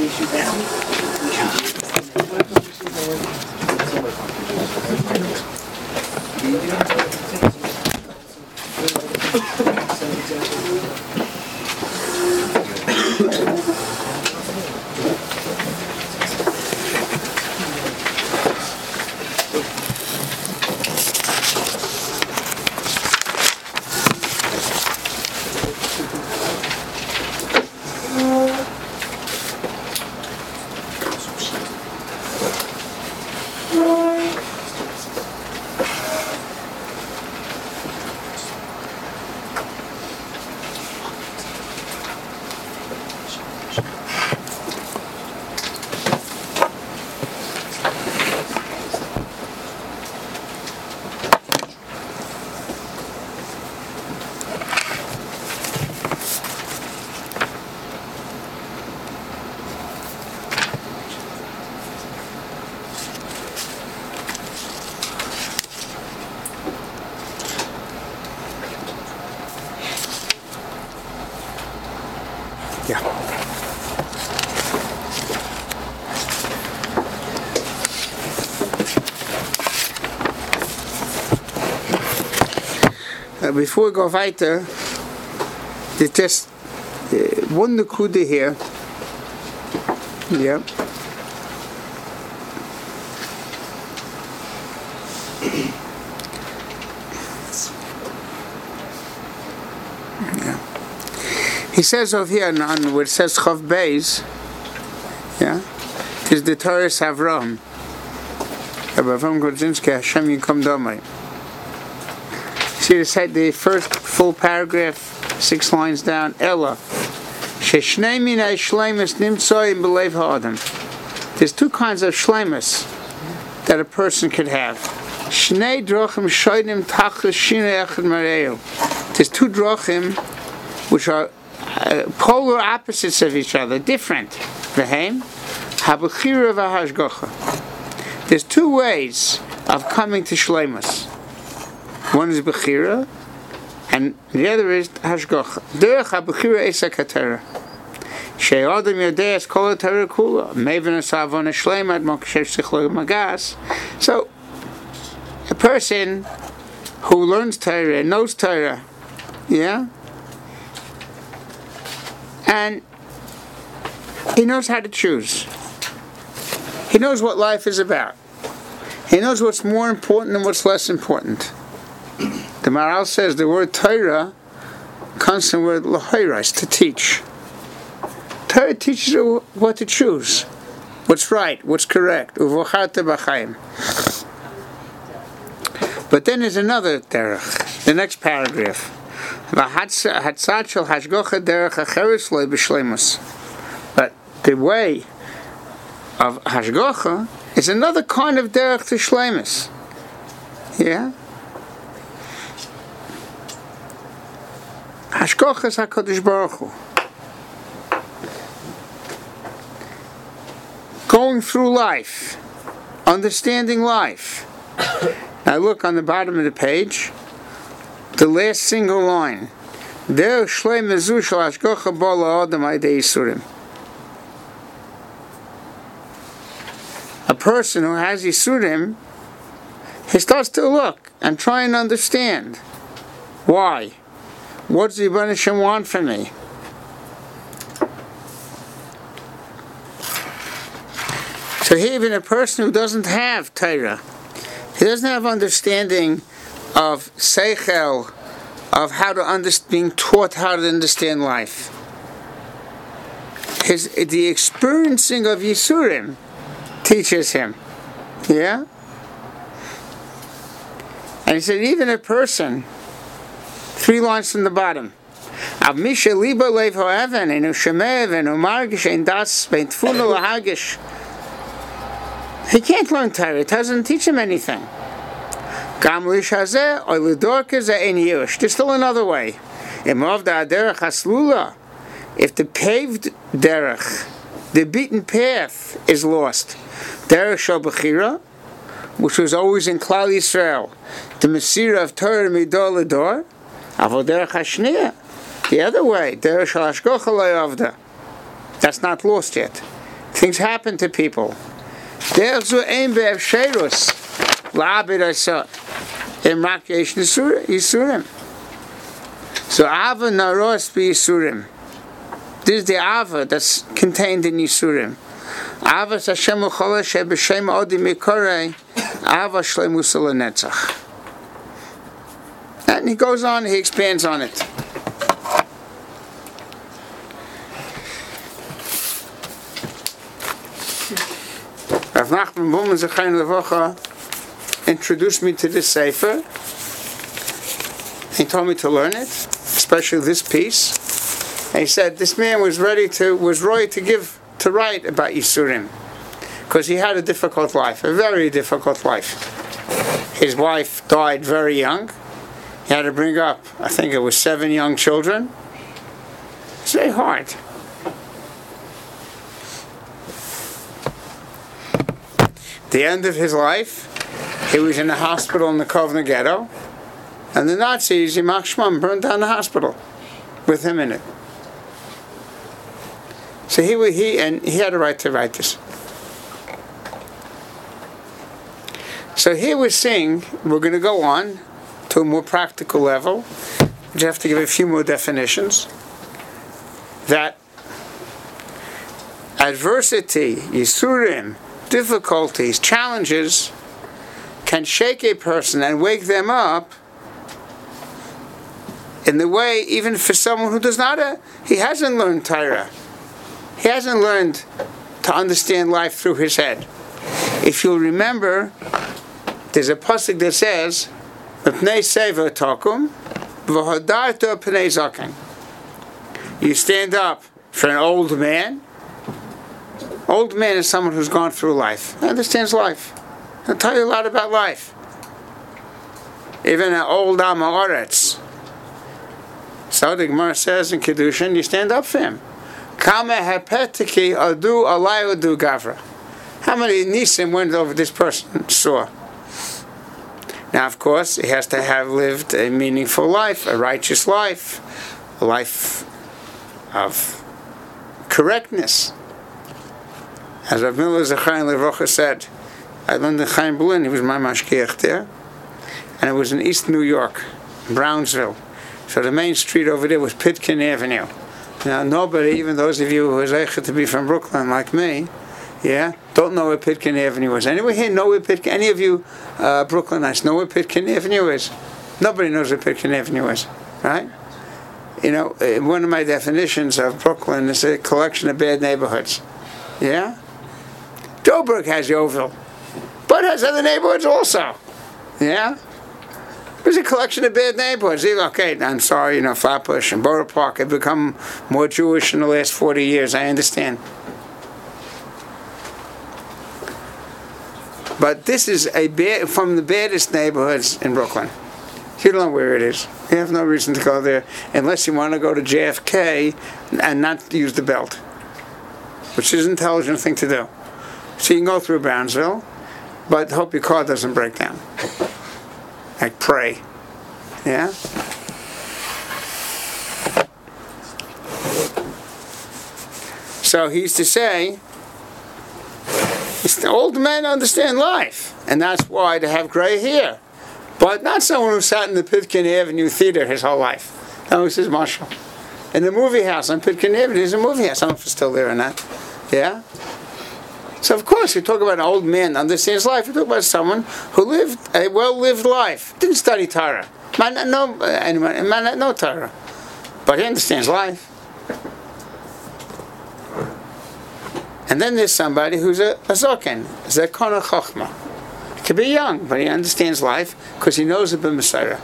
Yeah. Before we go weiter, there's just uh, one Nakuda here. Yeah. Yeah. He says over here on, on where it says Chav Beis, yeah, is the Torah Avram. Avram Grodzinski, Hashem Yikom Domai. See, it said the first full paragraph, six lines down, Ella. There's two kinds of shleimus that a person could have. There's two drochim which are uh, polar opposites of each other, different. There's two ways of coming to shleimus. One is bechira, and the other is hashgocha. Derech habechira esa katera. She'adam yodeas kol ha-Torah kula. Maven asavon ha-shleim ad mokasher sichlo magas. So, a person who learns Torah, knows Torah, yeah, and he knows how to choose. He knows what life is about. He knows what's more important and what's less important. The Maral says the word Torah comes from the word lahairas, to teach. Torah teaches you what to choose, what's right, what's correct. But then there's another derech, the next paragraph. But the way of hashgocha is another kind of derech to shleimus. Yeah? Hashgocha is HaKadosh Baruch Hu. Going through life, understanding life. now look on the bottom of the page, the last single line. Der shlei mezu shel hashgocha bo la'adam aydei yisurim. A person who has yisurim, he starts to look and try and understand. Why? What does the Rebbeinu want from me? So even a person who doesn't have Torah, he doesn't have understanding of Seichel, of how to understand, being taught how to understand life. His, the experiencing of Yisurim teaches him. Yeah? And he said, even a person, three lines from the bottom. He can't learn Torah. It doesn't teach him anything. There's still another way. If the paved derech, the beaten path is lost, derech which was always in Klal Yisrael, the Mesira of Torah midor ledor, Avodah derech the other way, derech shalashgocha That's not lost yet. Things happen to people. Derech zu ein be'ev sherus, la'abid asot, im rak yesh yisurim. So ava naros be'yisurim. This is the ava that's contained in yisurim. Ava sashem u'chola she'b'shem odim mikorei, ava shlemusa lenetzach. And he goes on, he expands on it. Rav Nachman Bulman Zechayin Levocha introduced me to this Sefer. He told me to learn it, especially this piece. And he said this man was ready to, was ready to give, to write about Yisurim. Because he had a difficult life, a very difficult life. His wife died very young. He had to bring up, I think it was seven young children. It's very hard. The end of his life, he was in a hospital in the Kovna ghetto, and the Nazis, Yimach Shmam, burned down the hospital with him in it. So he, he, and he had a right to write this. So here we're seeing, we're going to go on to a more practical level. We have to give a few more definitions. That adversity, yisurim, difficulties, challenges can shake a person and wake them up in the way, even for someone who does not, uh, he hasn't learned Torah. He hasn't learned to understand life through his head. If you'll remember, there's a pasuk that says, "Pnei seva takum, v'hodarto pnei zaken." You stand up for an old man. Old man is someone who's gone through life, understands life. He'll tell you a lot about life. Even an old Amoretz. So the Gemara says in Kedushin, you stand up for him. Adu. How many nisim went over this person saw? Now, of course, he has to have lived a meaningful life, a righteous life, a life of correctness. As Rav Miller Zechariah Levrocha said, I learned in Chaim Berlin, he was my mashkiach there, and it was in East New York, Brownsville. So the main street over there was Pitkin Avenue. Now, nobody, even those of you who are to be from Brooklyn like me, yeah, don't know where Pitkin Avenue is. Anyone here know where Pitkin? Any of you uh, Brooklynites know where Pitkin Avenue is? Nobody knows where Pitkin Avenue is, right? You know, uh, one of my definitions of Brooklyn is a collection of bad neighborhoods. Yeah, Joburg has Yeoville, but has other neighborhoods also. Yeah. There's a collection of bad neighborhoods. Okay, I'm sorry, you know, Flatbush and Borough Park have become more Jewish in the last 40 years. I understand. But this is a bad, from the baddest neighborhoods in Brooklyn. You don't know where it is. You have no reason to go there unless you want to go to JFK and not use the belt, which is an intelligent thing to do. So you can go through Brownsville, but hope your car doesn't break down. Like pray. Yeah? So he used to say, old men understand life, and that's why they have gray hair. But not someone who sat in the Pitkin Avenue theater his whole life. That was his marshal. In the movie house on Pitkin Avenue, there's a movie house. I don't know if it's still there or not. Yeah? So of course, you talk about an old man understands life. You talk about someone who lived a well-lived life, didn't study Torah, not know uh, anyone, not know Torah, but he understands life. And then there's somebody who's a, a zoken, zekona chokhmah. He could be young, but he understands life because he knows the Messiah.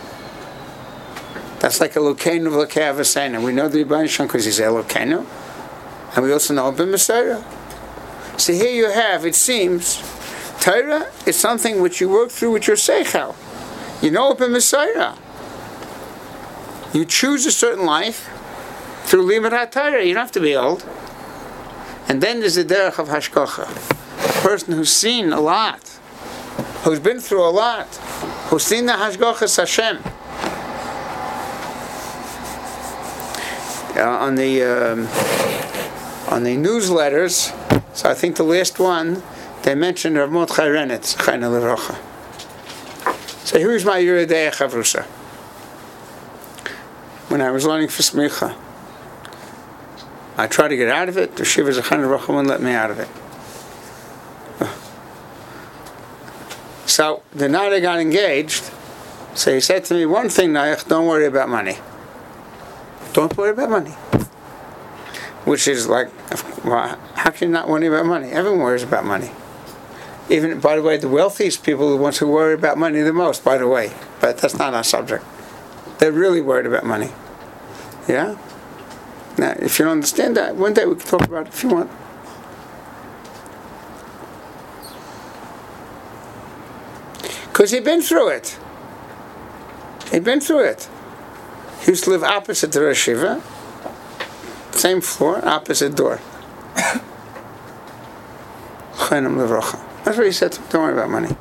That's like a Lokenu Lokavasena. We know the Rebbeinu because he's a Elokenu, and we also know the Messiah. So here you have, it seems, Torah is something which you work through with your seichel. You know Ibn Messiah. You choose a certain life through Limud HaTorah. You don't have to be old. And then there's the derech of hashkocha, a person who's seen a lot, who's been through a lot, who's seen the hashkocha Hashem. Uh, on the um, on the newsletters, so I think the last one, they mentioned Rav Mordechai Renitz, Chayna Lerocha. So here's my Yeridei Chavrusa. When I was learning for Smicha, I tried to get out of it. The Shiva Zechana Rocha wouldn't let me out of it. So the night I got engaged, so he said to me, one thing, Nayach, don't worry about money. Don't worry about money. Which is like, well, how can you not worry about money? Everyone worries about money. Even, by the way, the wealthiest people are the ones who worry about money the most, by the way. But that's not our subject. They're really worried about money. Yeah? Now, if you don't understand that, one day we can talk about it if you want. Because he'd been through it. He'd been through it. He used to live opposite the Rosh Shiva, same floor, opposite door. That's what he said. Don't worry about money.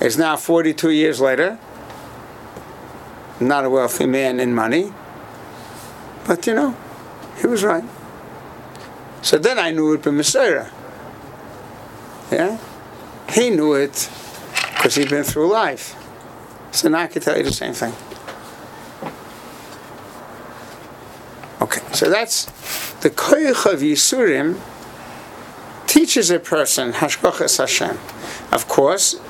It's now 42 years later. Not a wealthy man in money. But you know, he was right. So then I knew it from Messiah. Yeah? He knew it because he'd been through life. So now I can tell you the same thing. Okay, so that's the koyach of Yisurim teaches a person Hashkochas Hashem. Of course,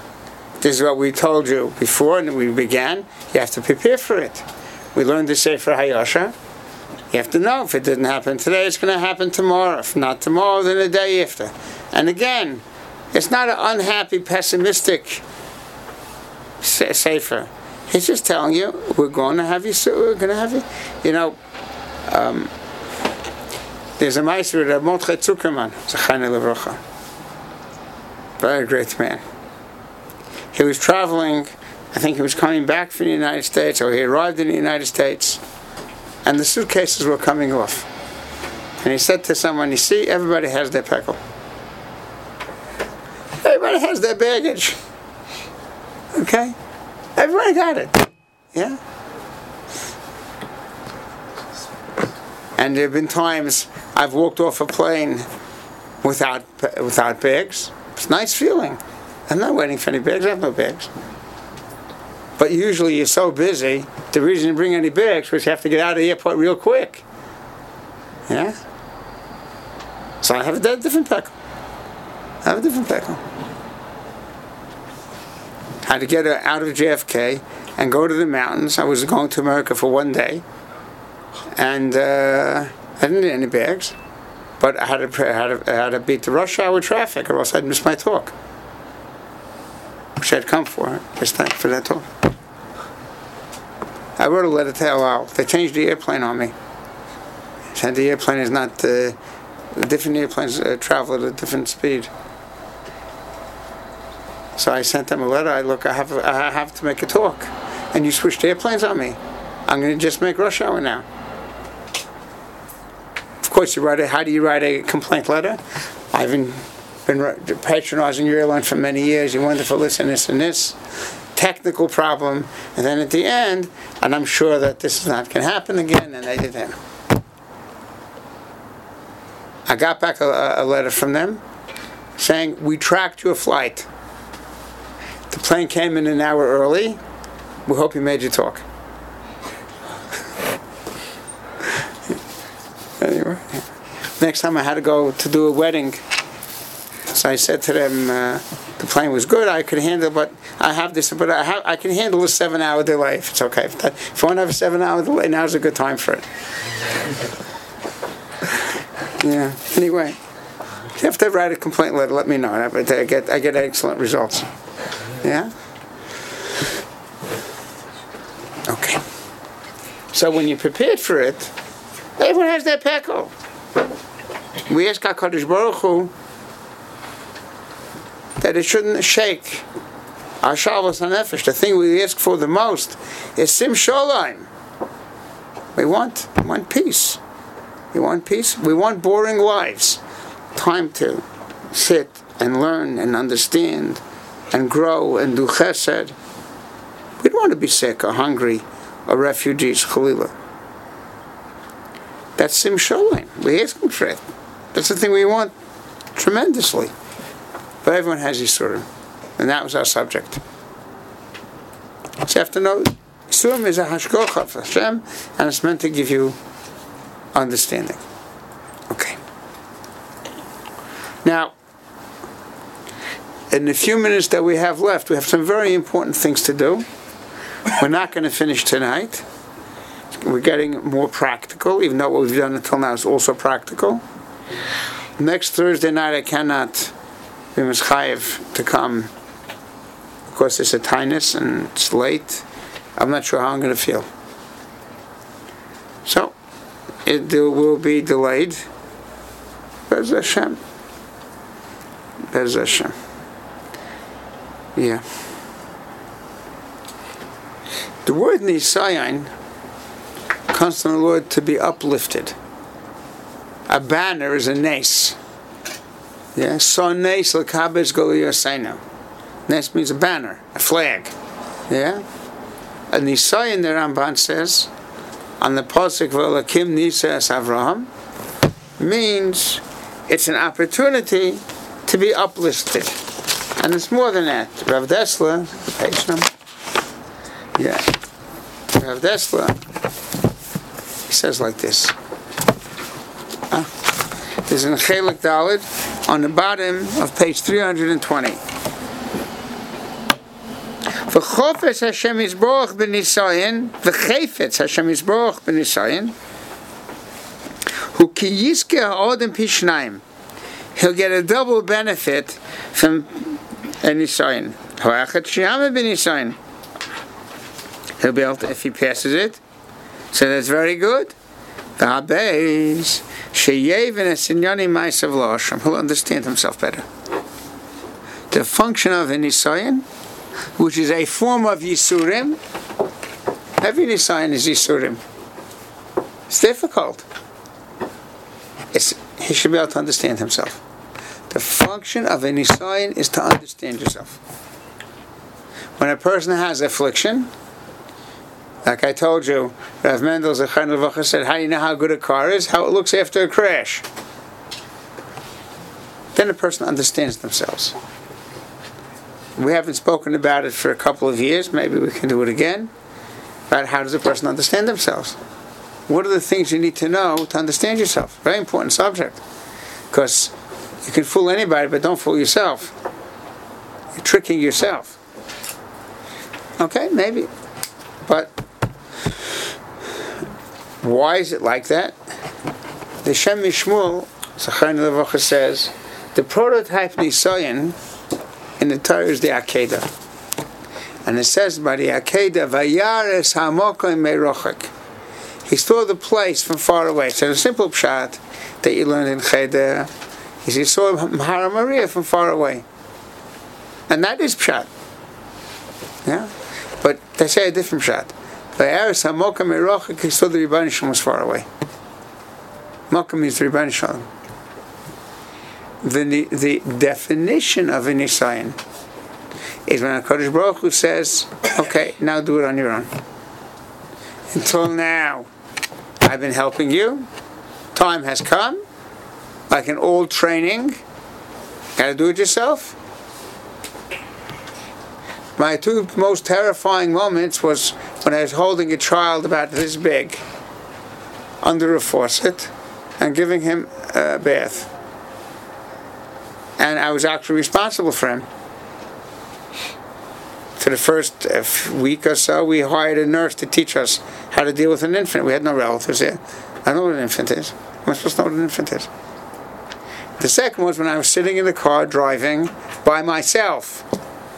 this is what we told you before and we began. You have to prepare for it. We learned the Sefer Hayosha. You have to know if it didn't happen today, it's going to happen tomorrow. If not tomorrow, then the day after. And again, it's not an unhappy, pessimistic Sefer. He's just telling you, we're going to have you, we're going to have you. You know, um, there's a Meister, Reb Mordechai Zuckerman, Zechayne Levrocha. Very great man. He was traveling, I think he was coming back from the United States, or he arrived in the United States, and the suitcases were coming off. And he said to someone, You see, everybody has their peckle. Everybody has their baggage. Okay? Everybody got it. Yeah? And there have been times I've walked off a plane without without bags. It's a nice feeling. I'm not waiting for any bags. I have no bags. But usually you're so busy, the reason you bring any bags is you have to get out of the airport real quick. Yeah? So I have a different peckle. I have a different peckle had to get out of JFK and go to the mountains. I was going to America for one day, and uh, I didn't need any bags, but I had to, I had to, I had to beat the rush hour traffic, or else I'd miss my talk, which I'd come for, just for that talk. I wrote a letter to El Al. They changed the airplane on me. Said the airplane is not uh, different airplanes uh, travel at a different speed. So I sent them a letter. I look, I have, I have to make a talk, and you switched airplanes on me. I'm going to just make rush hour now. Of course, you write a, how do you write a complaint letter? I've been, been patronizing your airline for many years. You're wonderful this and this and this. Technical problem, and then at the end, and I'm sure that this is not going to happen again, and they did that. I got back a, a letter from them saying, We tracked your flight. The plane came in an hour early. We hope you made your talk. anyway, next time I had to go to do a wedding, so I said to them, uh, the plane was good. I could handle, but I have this, but I have, I can handle a seven-hour delay. If it's okay, if, that, if you want to have a seven-hour delay, now's a good time for it. yeah. Anyway, if to write a complaint letter, let me know. I get I get excellent results. Yeah? Okay. So when you're prepared for it, everyone has their peckle. We ask HaKadosh Baruch Hu that it shouldn't shake our Shabbos HaNefesh. The thing we ask for the most is Sim Shalom. We want, we want peace. We want peace. We want boring lives. Time to sit and learn and understand and grow and do chesed. We don't want to be sick or hungry or refugees, Chalila. That's Sim Sholem. We ask him for it. That's the thing we want tremendously. But everyone has Yisurim. And that was our subject. So you have to know, Yisurim is a hashgocha of Hashem, and it's meant to give you understanding. Okay. Now, in the few minutes that we have left, we have some very important things to do. We're not going to finish tonight. We're getting more practical, even though what we've done until now is also practical. Next Thursday night, I cannot be mischayev to come because it's a tinus and it's late. I'm not sure how I'm going to feel. So, it will be delayed. Bez Hashem. Bez Hashem. Yeah. The word Nisayan comes from the word to be uplifted. A banner is a nace. Yeah, so nace l'kabes goliyosenu. Nace means a banner, a flag. Yeah? A Nisayan, the Ramban says, on the pasuk v'elakim nisas Avraham, means it's an opportunity to be uplifted. And it's more than that. Rav Dessler, page number. Yeah. Rav Dessler, he says like this. Uh, there's an Chelik Dalit on the bottom of page 320. V'chofes Hashem Yisborach b'nisayin, v'chefetz Hashem Yisborach b'nisayin, hu ki yiske ha'odem pishnayim. He'll get a double benefit from a nisayin. Ha'achat shiyame b'nisayin. He'll be able to, if he passes it, so that's very good. V'habeis, sheyevin esinyani ma'asav lo'asham. He'll understand himself better. The function of a nisayin, which is a form of Yisurim. Every Nisayan is Yisurim. It's difficult. It's, he should be able to understand himself. The function of a Nisayan is to understand yourself. When a person has affliction, like I told you, Rav Mendel Zechan said, How do you know how good a car is? How it looks after a crash. Then a person understands themselves. We haven't spoken about it for a couple of years. Maybe we can do it again. About how does a person understand themselves? What are the things you need to know to understand yourself? Very important subject. Because you can fool anybody, but don't fool yourself. You're tricking yourself. Okay, maybe. But why is it like that? The Shem MiShmuel, Zacharin Levacha says, the prototype Nisayan in the Torah is the Akedah. And it says by the Akedah, Vayares Hamokim Merochek. He saw the place from far away. So the simple pshat that you learned in Cheder is he saw Mahara Maria from far away. And that is pshat. Yeah? But they say a different pshat. Vayares Hamokim Merochek, he saw the Rebbeinu Shalom was far away. Means the Rebbeinu Shalom the, the definition of a Nisayan is when a Baruch Hu says, okay, now do it on your own. Until now, I've been helping you. Time has come. Like an old training, gotta do it yourself. My two most terrifying moments was when I was holding a child about this big under a faucet and giving him a bath and I was actually responsible for him. For the first uh, week or so, we hired a nurse to teach us how to deal with an infant. We had no relatives here. I know what an infant is. I'm supposed to know what an infant is. The second was when I was sitting in the car driving by myself.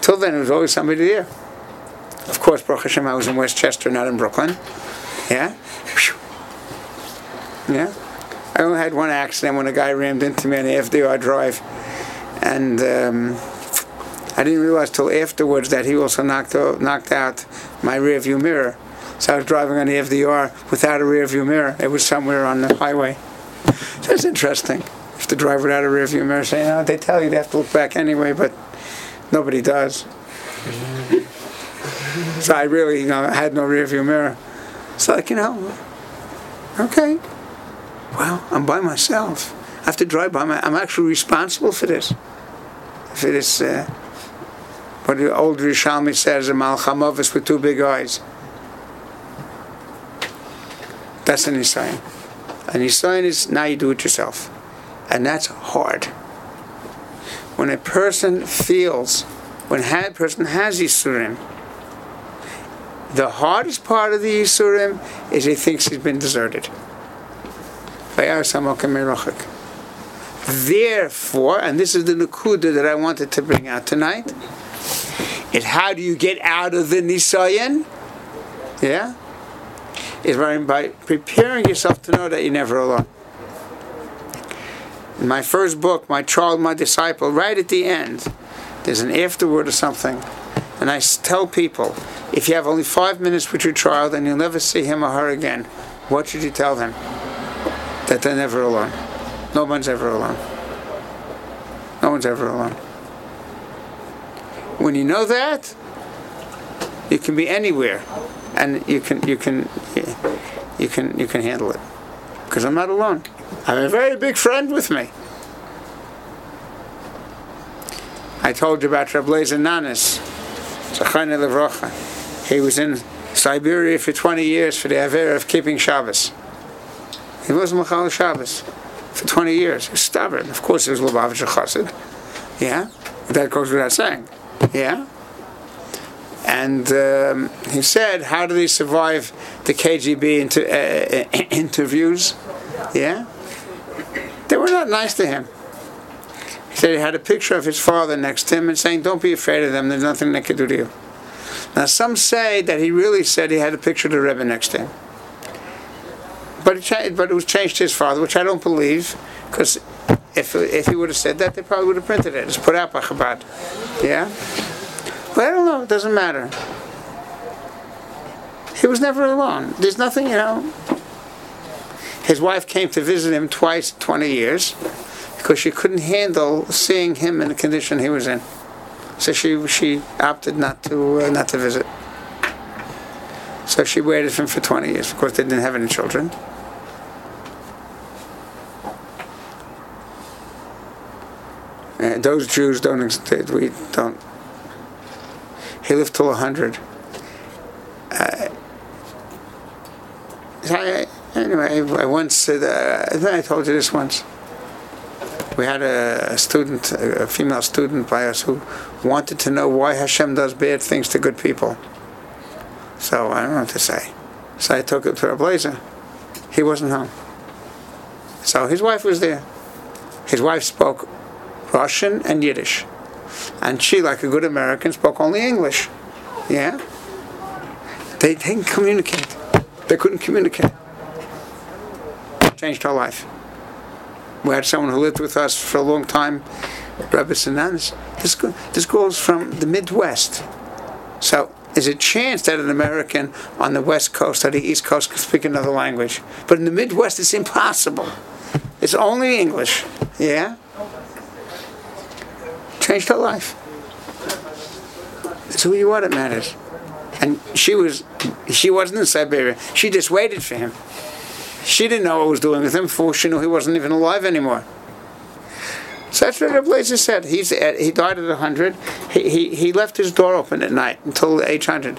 Till then, there was always somebody there. Of course, Baruch Hashem, I was in Westchester, not in Brooklyn. Yeah? Yeah? I only had one accident when a guy rammed into me on the FDR drive and um, I didn't realize till afterwards that he also knocked out, knocked out my rear view mirror. So I was driving on the FDR without a rear view mirror. It was somewhere on the highway. That's interesting. If the driver without a rear view mirror, saying, "No, they tell you they have to look back anyway," but nobody does. So I really, you know, had no rear view mirror. So like, you know, okay, well, I'm by myself. I have to drive by. Myself. I'm actually responsible for this. For this, uh, what the old Rishalmi says, a Malchamovis with two big eyes. That's an Nisayan. An Nisayan is now you do it yourself. And that's hard. When a person feels, when a person has Yisurim, the hardest part of the Yisurim is he thinks he's been deserted. Therefore, and this is the Nakuda that I wanted to bring out tonight, is how do you get out of the Nisayan? Yeah? Is by preparing yourself to know that you're never alone. In my first book, My Child, My Disciple, right at the end, there's an afterword or something, and I tell people, if you have only five minutes with your child and you'll never see him or her again, what should you tell them? That they're never alone. No one's ever alone. No one's ever alone. When you know that, you can be anywhere, and you can you can you can you can handle it because I'm not alone. I have a very big friend with me. I told you about Rablezer Nanes, Zachane Levrocha. He was in Siberia for 20 years for the Aver of keeping Shabbos. He was Machal Shabbos for 20 years. He was stubborn. Of course, he was Lubavitch Chassid. Yeah? That goes without saying. Yeah? And um, he said, how did he survive the KGB inter- uh, uh interviews? Yeah? They were not nice to him. He said he had a picture of his father next to him and saying, Don't be afraid of them, there's nothing they can do to you. Now, some say that he really said he had a picture of the Rebbe next to him. But it, but it was changed to his father, which I don't believe, because if, if he would have said that, they probably would have printed it. It's put out by Chabad. Yeah? But I don't know, it doesn't matter. He was never alone. There's nothing, you know. His wife came to visit him twice 20 years because she couldn't handle seeing him in the condition he was in. So she she opted not to uh, not to visit. So she waited for him for 20 years. Of course, they didn't have any children. And those Jews don't exist. We don't. He lived till 100. Uh, I, Anyway, I once said, uh, I think I told you this once. We had a student, a female student by us, who wanted to know why Hashem does bad things to good people. So I don't know what to say. So I took it to a blazer. He wasn't home. So his wife was there. His wife spoke Russian and Yiddish. And she, like a good American, spoke only English. Yeah? They didn't communicate. They couldn't communicate changed our life. We had someone who lived with us for a long time, Rabbi Sinanis. This, this goes from the Midwest. So there's a chance that an American on the West Coast or the East Coast can speak another language. But in the Midwest, it's impossible. It's only English. Yeah? Changed her life. It's who you are that matters. And she was, she wasn't in Siberia. She just waited for him. She didn't know what was doing with him before she knew he wasn't even alive anymore. So that's what the Blazer said. He's at, he died at 100. He, he, he left his door open at night until 800.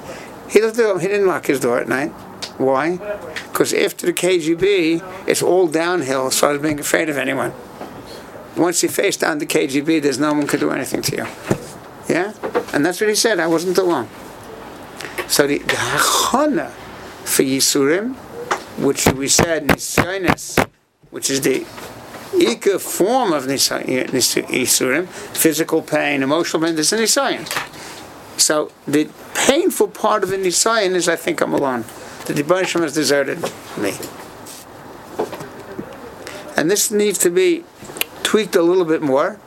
He, left he didn't lock his door at night. Why? Because after the KGB, it's all downhill, so I was being afraid of anyone. Once you face down the KGB, there's no one could do anything to you. Yeah? And that's what he said. I wasn't alone. So the, the hachana for Yisurim which we said nisyonis, which is the Ika form of Isurim, physical pain, emotional pain, this is Nisayan. So the painful part of the Nisayan is I think I'm alone. The Dibbanishim has deserted me. And this needs to be tweaked a little bit more.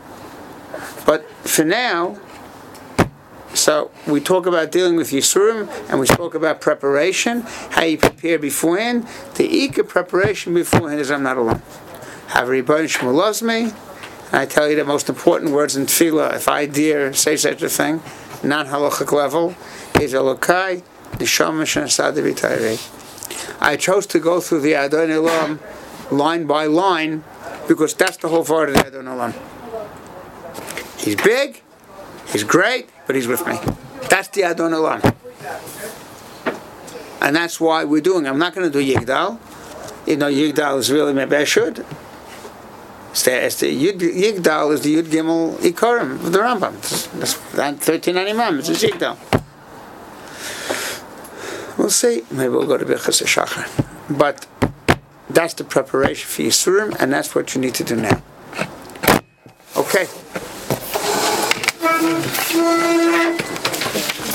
But for now, so we talk about dealing with Yisurim, and we spoke about preparation, how you prepare beforehand. The Ika preparation beforehand is I'm not alone. Have Rebbein Shmuel loves me, and I tell you the most important words in Tefillah, if I dare say such a thing, non-halachic level, is Elokai, Neshama Shenasad I chose to go through the Adon Elam line by line Because that's the whole part of the Adon Olam. He's big, he's great, but he's with me. That's the Adon Olam. And that's why we're doing. I'm not going to do Yigdal. You know, Yigdal is really, maybe I should. It's the, it's the Yud, Yigdal is the Yud Gimel Ikarim of the Rambam. That's 13 Imam. It's Yigdal. We'll see. Maybe we'll go to Birchas Shachar. But that's the preparation for Yisurim, and that's what you need to do now. Okay. きれい。